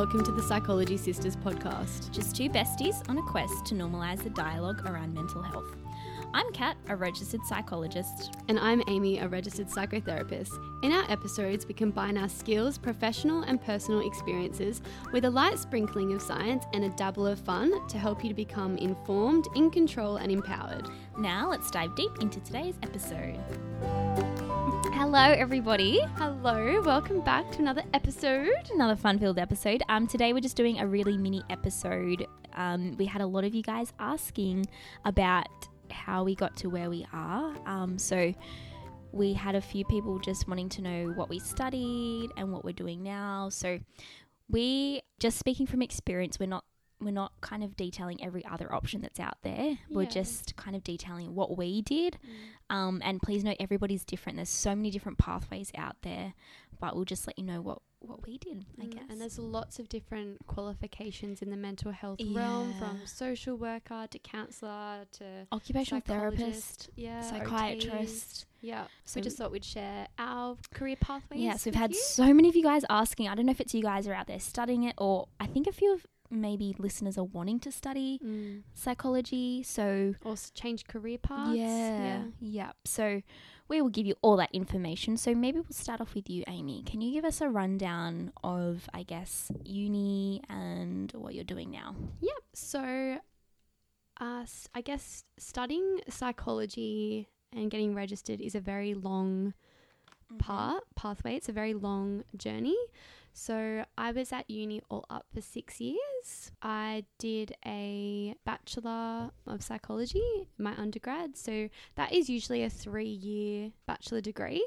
welcome to the Psychology Sisters podcast. Just two besties on a quest to normalise the dialogue around mental health. I'm Kat, a registered psychologist. And I'm Aimee, a registered psychotherapist. In our episodes, we combine our skills, professional and personal experiences with a light sprinkling of science and a dabble of fun to help you to become informed, in control, and empowered. Now, let's dive deep into today's episode. Hello, everybody. Hello, welcome back to another episode. Another fun filled episode. Um, today, we're just doing a really mini episode. Um, we had a lot of you guys asking about how we got to where we are. Um, so we had a few people just wanting to know what we studied and what we're doing now. So we just speaking from experience, we're not we're not kind of detailing every other option that's out there. We're just kind of detailing what we did. Um, and please note everybody's different. There's so many different pathways out there, but we'll just let you know what what we did. I Mm, guess. And there's lots of different qualifications in the mental health realm, from social worker to counsellor to occupational therapist, yeah, psychiatrist. OTs. Yeah. So So- we just thought we'd share our career pathways. Yes, we've with had you. so many of you guys asking. I don't know if it's you guys are out there studying it, or I think a few of maybe listeners are wanting to study Mm. psychology. So or change career paths. yeah, yeah. So we will give you all that information. So maybe we'll start off with you, Aimee. Can you give us a rundown of, I guess, uni and what you're doing now? Yep. So, uh, I guess studying psychology and getting registered is a very long part pathway. It's a very long journey. So I was at uni all up for six years. I did a bachelor of psychology, my undergrad. So that is usually a three year bachelor degree.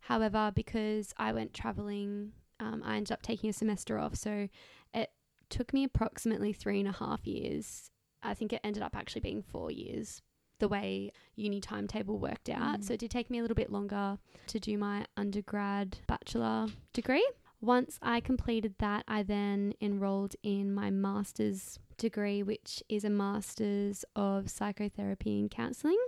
However, because I went traveling, um, I ended up taking a semester off. So it took me approximately three and a half years. I think it ended up actually being four years the way uni timetable worked out. Mm. So it did take me a little bit longer to do my undergrad bachelor degree. Once I completed that, I then enrolled in my master's degree, which is a master's of psychotherapy and counseling.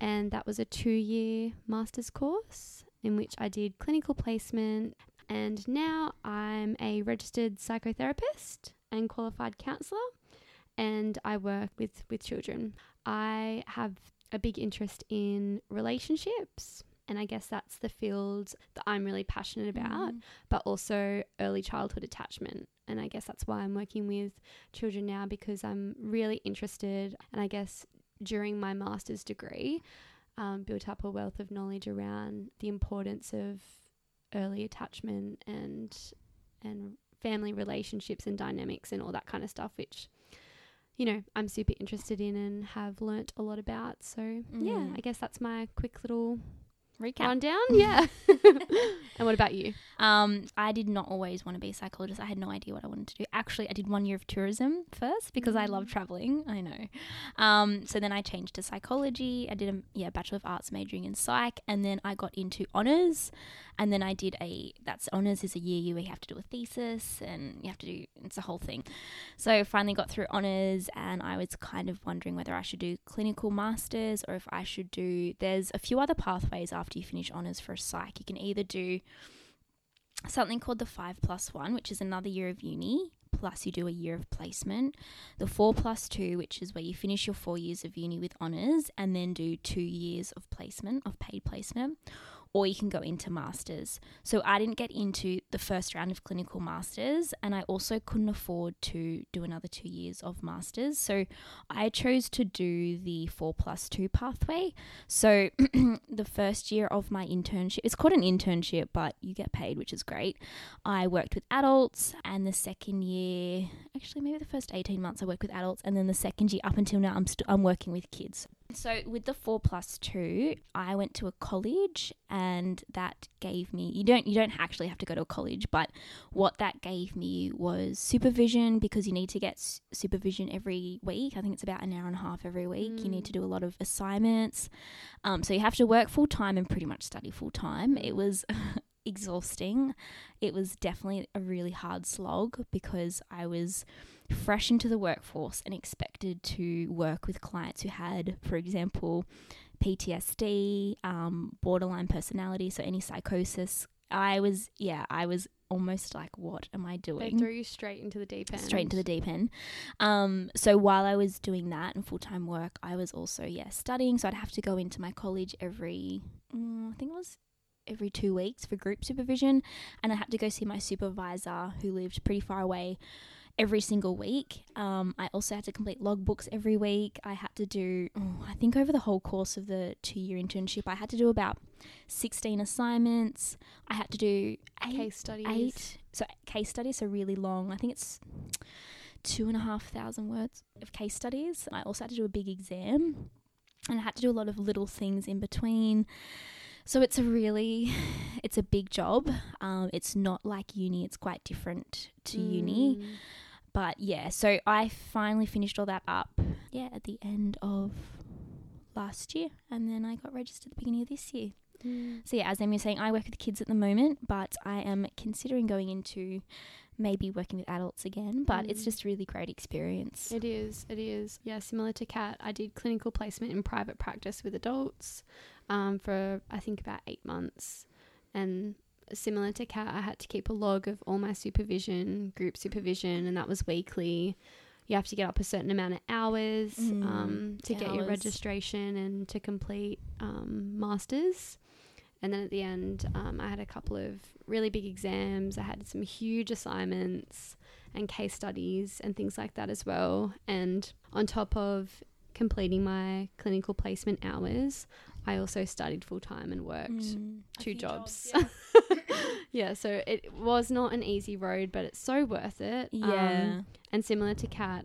And that was a two year master's course in which I did clinical placement. And now I'm a registered psychotherapist and qualified counselor, and I work with, with children. I have a big interest in relationships, and I guess that's the field that I'm really passionate about Mm. but also early childhood attachment. And I guess that's why I'm working with children now because I'm really interested. And I guess during my master's degree, um, built up a wealth of knowledge around the importance of early attachment and and family relationships and dynamics and all that kind of stuff, which you know I'm super interested in and have learnt a lot about. So yeah, Mm. I guess that's my quick little Recap. rundown. Yeah. and what about you? Um, I did not always want to be a psychologist. I had no idea what I wanted to do. Actually, I did one year of tourism first because I love Mm. traveling. I know. Um, so then I changed to psychology. I did a yeah bachelor of arts majoring in psych, and then I got into honors, and then I did a that's honors is a year where you have to do a thesis and you have to do it's a whole thing. So finally got through honors, and I was kind of wondering whether I should do clinical masters or if I should do. There's a few other pathways after you finish honors for a psych. You can either do something called the five plus one, which is another year of uni, plus you do a year of placement. The four plus two, which is where you finish your four years of uni with honours and then do two years of placement, of paid placement. Or you can go into masters. So I didn't get into the first round of clinical masters, and I also couldn't afford to do another two years of masters. So I chose to do the four plus two pathway. So the first year of my internship, it's called an internship, but you get paid, which is great. I worked with adults, and the second year, actually maybe the first eighteen months, I worked with adults, and then the second year up until now, I'm I'm working with kids. So with the four plus two, I went to a college, and that gave me you don't you don't actually have to go to a college, but what that gave me was supervision because you need to get s- supervision every week. I think it's about an hour and a half every week. You need Mm. to do a lot of assignments. Um, so you have to work full time and pretty much study full time. It was exhausting. It was definitely a really hard slog because I was fresh into the workforce and expected to work with clients who had, for example, PTSD, um, borderline personality, so any psychosis. I was, yeah, I was almost like, what am I doing? They threw you straight into the deep end. straight into the deep end. Um, so while I was doing that and full time work, I was also yeah studying. So I'd have to go into my college every, mm, I think it was every two weeks for group supervision, and I had to go see my supervisor who lived pretty far away every single week. Um, I also had to complete logbooks every week. I had to do, oh, I think over the whole course of the two year internship, I had to do about 16 assignments. I had to do eight Case studies. eight so case studies are really long i think it's two and a half thousand words of case studies i also had to do a big exam and i had to do a lot of little things in between so it's a really it's a big job um, it's not like uni it's quite different to uni Mm. But yeah so i finally finished all that up yeah at the end of last year and then i got registered at the beginning of this year Mm. so yeah, as Aimee was saying, I work with kids at the moment, but I am considering going into maybe working with adults again. But it's Mm. just a really great experience. It is. It is. Yeah, similar to Kat, I did clinical placement in private practice with adults um, for I think about eight months, and similar to Kat, I had to keep a log of all my supervision, group supervision, and that was weekly. You have to get up a certain amount of hours Mm, um, to get your registration and to complete um, masters. And then at the end, um, I had a couple of really big exams. I had some huge assignments and case studies and things like that as well. And on top of completing my clinical placement hours, I also studied full time and worked Mm, two few jobs. yeah. yeah, so it was not an easy road, but it's so worth it. Um, yeah. and similar to Kat,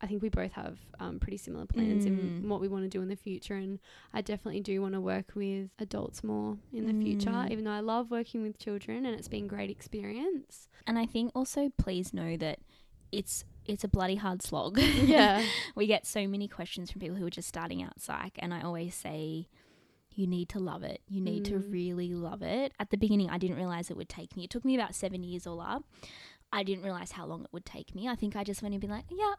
I think we both have um, pretty similar plans in Mm. what we want to do in the future. And I definitely do want to work with adults more in the future, Mm. even though I love working with children and it's been great experience. and I think also please know that it's it's a bloody hard slog. Yeah. we get so many questions from people who are just starting out psych, and I always say. You need to love it. You need to Mm. really love it. At the beginning, I didn't realize it would take me. It took me about seven years all up. I didn't realize how long it would take me. I think I just went and be like, yeah,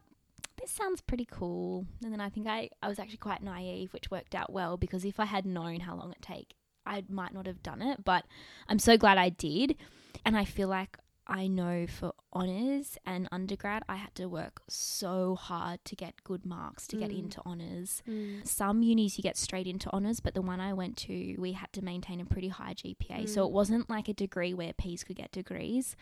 this sounds pretty cool. And then I think I, I was actually quite naive, which worked out well because if I had known how long it take, I might not have done it. But I'm so glad I did. And I feel like I know for honours and undergrad, I had to work so hard to get good marks to get Mm. into honours. Mm. Some unis you get straight into honours, but the one I went to, we had to maintain a pretty high GPA. So Mm. it wasn't like a degree where P's could get degrees.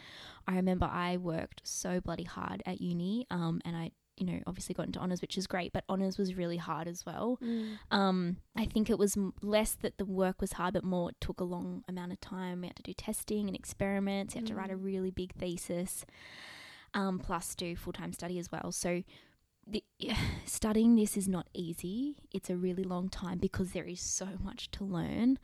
I remember I worked so bloody hard at uni, um, and I, you know, obviously got into honours, which is great, but honours was really hard as well. Mm. Um, I think it was m- less that the work was hard, but more it took a long amount of time. We had to do testing and experiments. You had to write a Mm. really big thesis, um, plus do full time study as well. So, the, studying this is not easy. It's a really long time because there is so much to learn.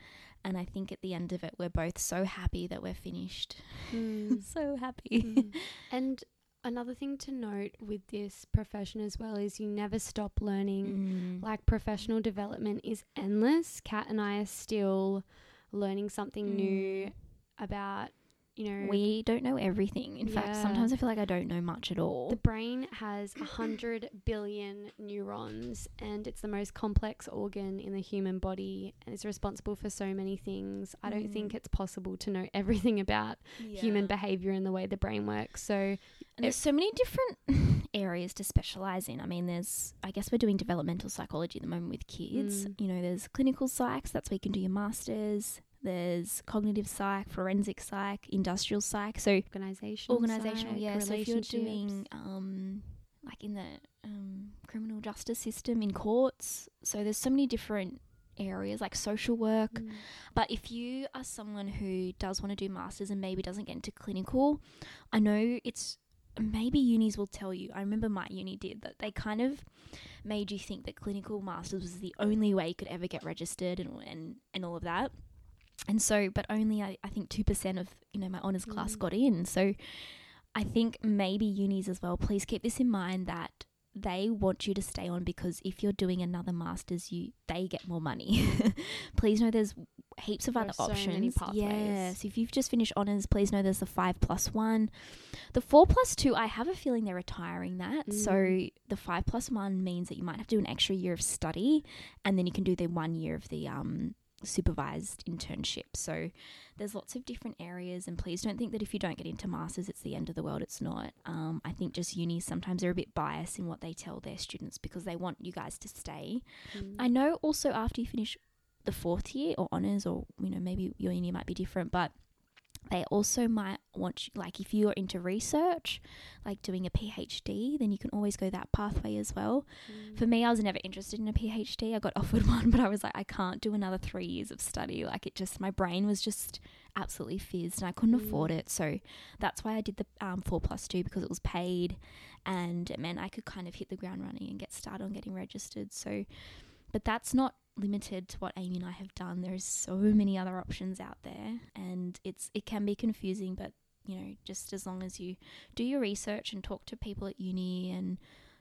And I think at the end of it, we're both so happy that we're finished. Mm. so happy. Mm. and another thing to note with this profession as well is you never stop learning. Mm. Like professional development is endless. Kat and I are still learning something new Mm. about, you know, We don't know everything. In fact, sometimes I feel like I don't know much at all. the brain has a hundred billion neurons and it's the most complex organ in the human body and it's responsible for so many things. I don't think Mm. it's possible to know everything about human behavior and the way the brain works. So And there's so many different areas to specialize in. I mean, there's, I guess we're doing developmental psychology at the moment with kids. Mm. You know, there's clinical psych, so that's where you can do your master's. There's cognitive psych, forensic psych, industrial psych. So, organizational, organizational, psych, yeah. So, if you're doing, um, like in the um, criminal justice system in courts, so there's so many different areas like social work. Mm. But if you are someone who does want to do masters and maybe doesn't get into clinical, I know it's maybe unis will tell you. I remember my uni did that they kind of made you think that clinical masters was the only way you could ever get registered and and, and all of that. And so, but only I, I think two percent of you know my honors class Mm. got in. So, I think maybe unis as well. Please keep this in mind that they want you to stay on because if you're doing another masters, you they get more money. please know there's heaps of There other so options. Yes, if you've just finished honors, please know there's the five plus one, the four plus two. I have a feeling they're retiring that. So Mm. the five plus one means that you might have to do an extra year of study, and then you can do the one year of the um supervised internship. So there's lots of different areas, and please don't think that if you don't get into masters, it's the end of the world. It's not. Um, I think just unis sometimes are a bit biased in what they tell their students because they want you guys to stay. Mm. I know also after you finish the fourth year or honors, or you know maybe your uni might be different, but they also might want you, like if you're into research, like doing a PhD, then you can always go that pathway as well. Mm. For me, I was never interested in a PhD. I got offered one, but I was like, I can't do another three years of study. Like it just, my brain was just absolutely fizzed, and I couldn't Mm. afford it. So that's why I did the um, four plus two because it was paid, and it meant I could kind of hit the ground running and get started on getting registered. So, but that's not limited to what Amy and I have done. There's so many other options out there, and it's it can be confusing, but you know, just as long as you do your research and talk to people at uni and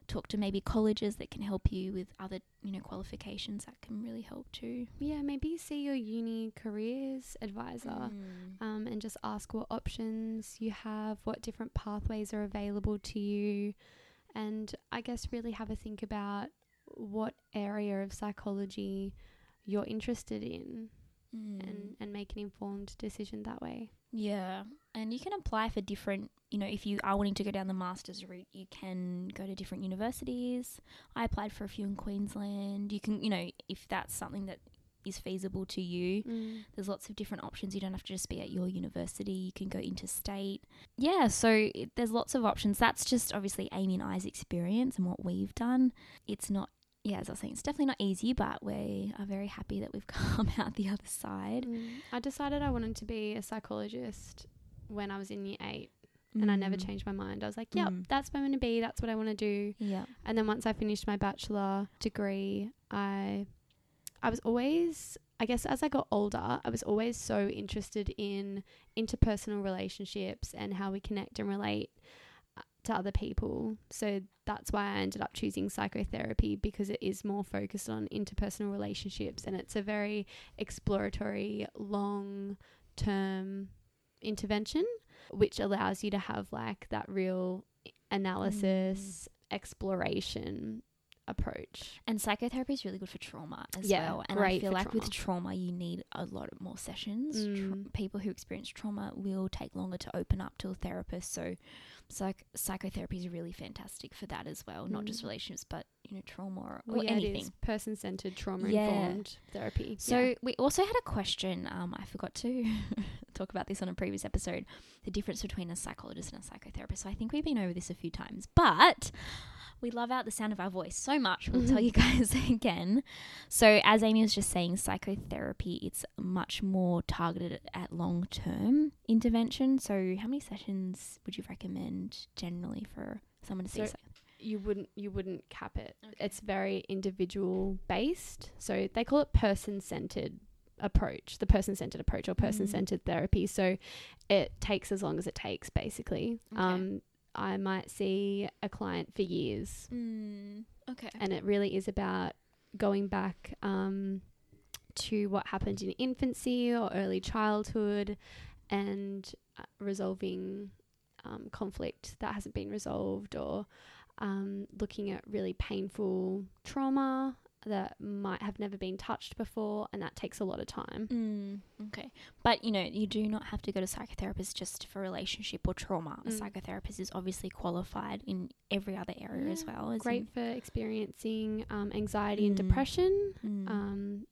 talk to maybe colleges that can help you with other you know qualifications that can really help too. yeah, maybe see your uni careers advisor. Mm. um, and just ask what options you have, what different pathways are available to you, and I guess really have a think about what area of psychology you're interested in Mm. and, and make an informed decision that way. Yeah, and you can apply for different. You know, if you are wanting to go down the masters route, you can go to different universities. I applied for a few in Queensland. You can, you know, if that's something that is feasible to you, there's lots of different options. You don't have to just be at your university. You can go interstate. Yeah, so it, there's lots of options. That's just obviously Aimee and I's experience and what we've done. It's not, yeah, as I was saying, it's definitely not easy, but we are very happy that we've come out the other side. Mm. I decided I wanted to be a psychologist when I was in year eight, and I never Mm. changed my mind. I was like, yep, Mm. that's what I'm going to be. That's what I want to do. Yeah. And then once I finished my bachelor degree, I I was always I guess as I got older, I was always so interested in interpersonal relationships and how we connect and relate to other people. So that's why I ended up choosing psychotherapy because it is more focused on interpersonal relationships and it's a very exploratory, long term intervention which allows you to have like that real analysis, mm. exploration approach. And psychotherapy is really good for trauma as Yeah, well. And I feel like with trauma. trauma, you need a lot of more sessions. Tra- Mm. people who experience trauma will take longer to open up to a therapist. So, psych- psychotherapy is really fantastic for that as well. Not just Mm. relationships, but you know, trauma or, Well, or yeah, anything. is person centered, trauma Yeah. informed therapy. So Yeah. we also had a question. Um, I forgot to talk about this on a previous episode. The difference between a psychologist and a psychotherapist. So I think we've been over this a few times, but we love out the sound of our voice so much. We'll tell Mhm. you guys again. So as Aimee was just saying, psychotherapy it's much more targeted at long term intervention. So how many sessions would you recommend generally for someone to see? So- you wouldn't you wouldn't cap it. Okay. It's very individual based. So they call it person centered approach, the person centered approach or person centered therapy. So it takes as long as it takes basically. Okay. Um I might see a client for years Mm, okay. and it really is about going back um, to what happened in infancy or early childhood and uh, resolving um, conflict that hasn't been resolved or um, looking at really painful trauma that might have never been touched before and that takes a lot of time Mm, okay. But, you know, you do not have to go to psychotherapist just for relationship or trauma. A Mm. psychotherapist is obviously qualified in every other area as well. great for experiencing um, anxiety and Mm. depression Mm. Um,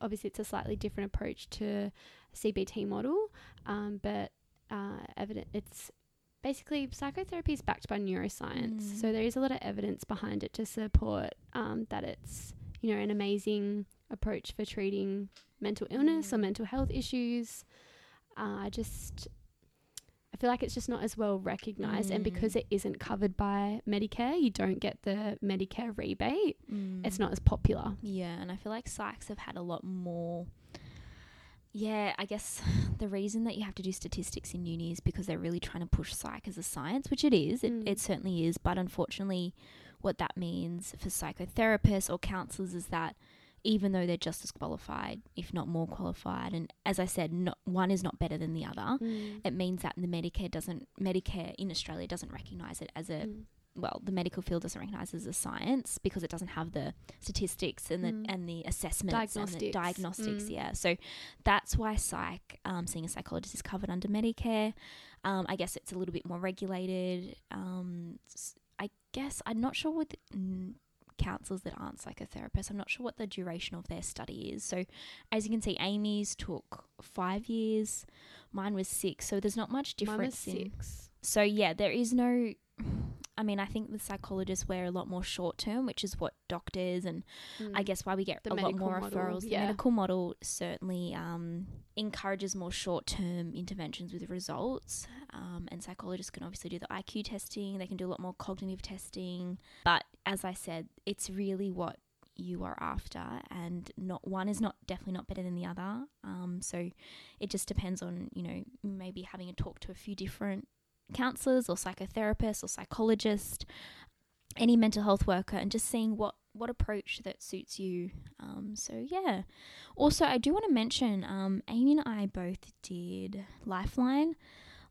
obviously, it's a slightly different approach to CBT model, um, but uh, evident it's basically psychotherapy is backed by neuroscience, Mm. so there is a lot of evidence behind it to support um, that it's you know an amazing approach for treating mental illness or Mm. mental health issues. Uh, I just I feel like it's just not as well recognized, and because Mm. it isn't covered by Medicare, you don't get the Medicare rebate. It's Mm. not as popular. Yeah, and I feel like psychs have had a lot more. Yeah, I guess the reason that you have to do statistics in uni is because they're really trying to push psych as a science, which it is. It, Mm. it certainly is. But unfortunately, what that means for psychotherapists or counselors is that even though they're just as qualified, if not more qualified, and as I said, not, one is not better than the other, Mm. it means that the Medicare doesn't Medicare in Australia doesn't recognize it as a Mm. Well, the medical field doesn't recognize as a science because it doesn't have the statistics and the Mm. and the assessments and the Diagnostics. diagnostics. Mm. Yeah, so that's why psych, um, seeing a psychologist is covered under Medicare. Um, I guess it's a little bit more regulated. Um, I guess I'm not sure with counselors that aren't psychotherapists. I'm not sure what the duration of their study is. So, as you can see, Aimee's took five years. Mine was six. So there's not much Mine was difference in six. so yeah, there is no. I mean, I think the psychologists wear a lot more short term, which is what doctors and I Mm. guess why we get The a lot more model, referrals. The medical model certainly um, encourages more short term interventions with results. Um, and psychologists can obviously do the IQ testing, they can do a lot more cognitive testing. But as I said, it's really what you are after, and not one is not definitely not better than the other. Um, so it just depends on, you know, maybe having a talk to a few different counselors or psychotherapists or psychologists, any mental health worker, and just seeing what what approach that suits you. Um, so yeah. Also, I do want to mention, um, Aimee and I both did Lifeline.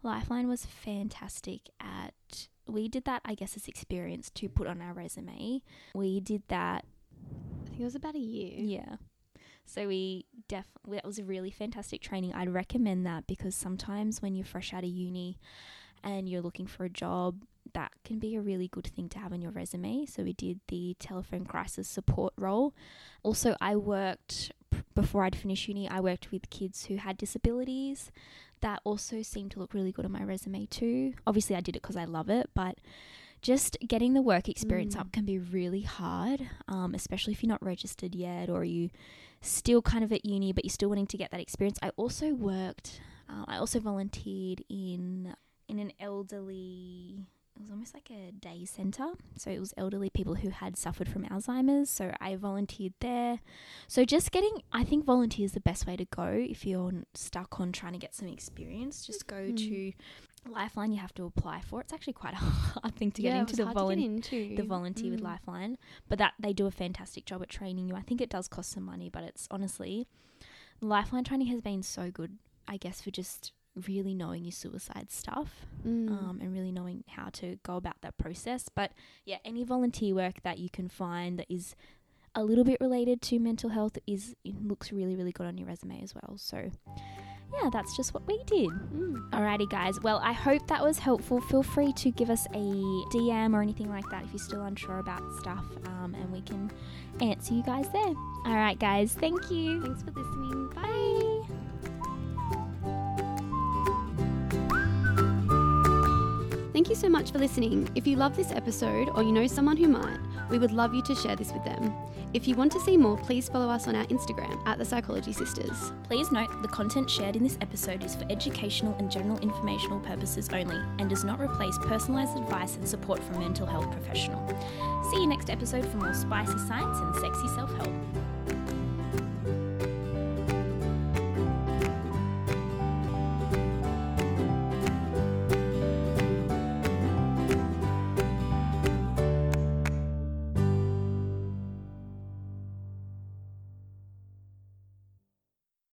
Lifeline was fantastic at. We did that, I guess, as experience to put on our resume. We did that I think it was about a year. yeah. So we definitely that was a really fantastic training. I'd recommend that because sometimes when you're fresh out of uni and you're looking for a job, that can be a really good thing to have on your resume. So we did the telephone crisis support role. Also, I worked before I'd finished uni. I worked with kids who had disabilities. That also seemed to look really good on my resume too. Obviously, I did it because I love it, but just getting the work experience Mm. up can be really hard, um, especially if you're not registered yet or you still kind of at uni, but you're still wanting to get that experience. I also worked, uh, I also volunteered in in an elderly. It was almost like a day centre. So it was elderly people who had suffered from Alzheimer's. So I volunteered there. So just getting, I think volunteer is the best way to go if you're stuck on trying to get some experience. Just go Mm. to Lifeline. You have to apply for. It's actually quite a hard thing to get yeah, it into the hard volunteer to get into. the volunteer with Mm. Lifeline. But that they do a fantastic job at training you. I think it does cost some money, but it's honestly Lifeline training has been so good, I guess, for just really knowing your suicide stuff Mm. um, and really knowing how to go about that process. But yeah, any volunteer work that you can find that is a little bit related to mental health is it looks really really good on your resume as well. So yeah, that's just what we did. Mm. Alrighty, guys. Well, I hope that was helpful. Feel free to give us a DM or anything like that if you're still unsure about stuff, um, and we can answer you guys there. All right, guys. Thank you. Thanks for listening. Bye. Bye. Thank you so much for listening. If you love this episode or you know someone who might, we would love you to share this with them. If you want to see more, please follow us on our Instagram at the Psychology Sisters. Please note the content shared in this episode is for educational and general informational purposes only and does not replace personalised advice and support from mental health professional. See you next episode for more spicy science and sexy self help.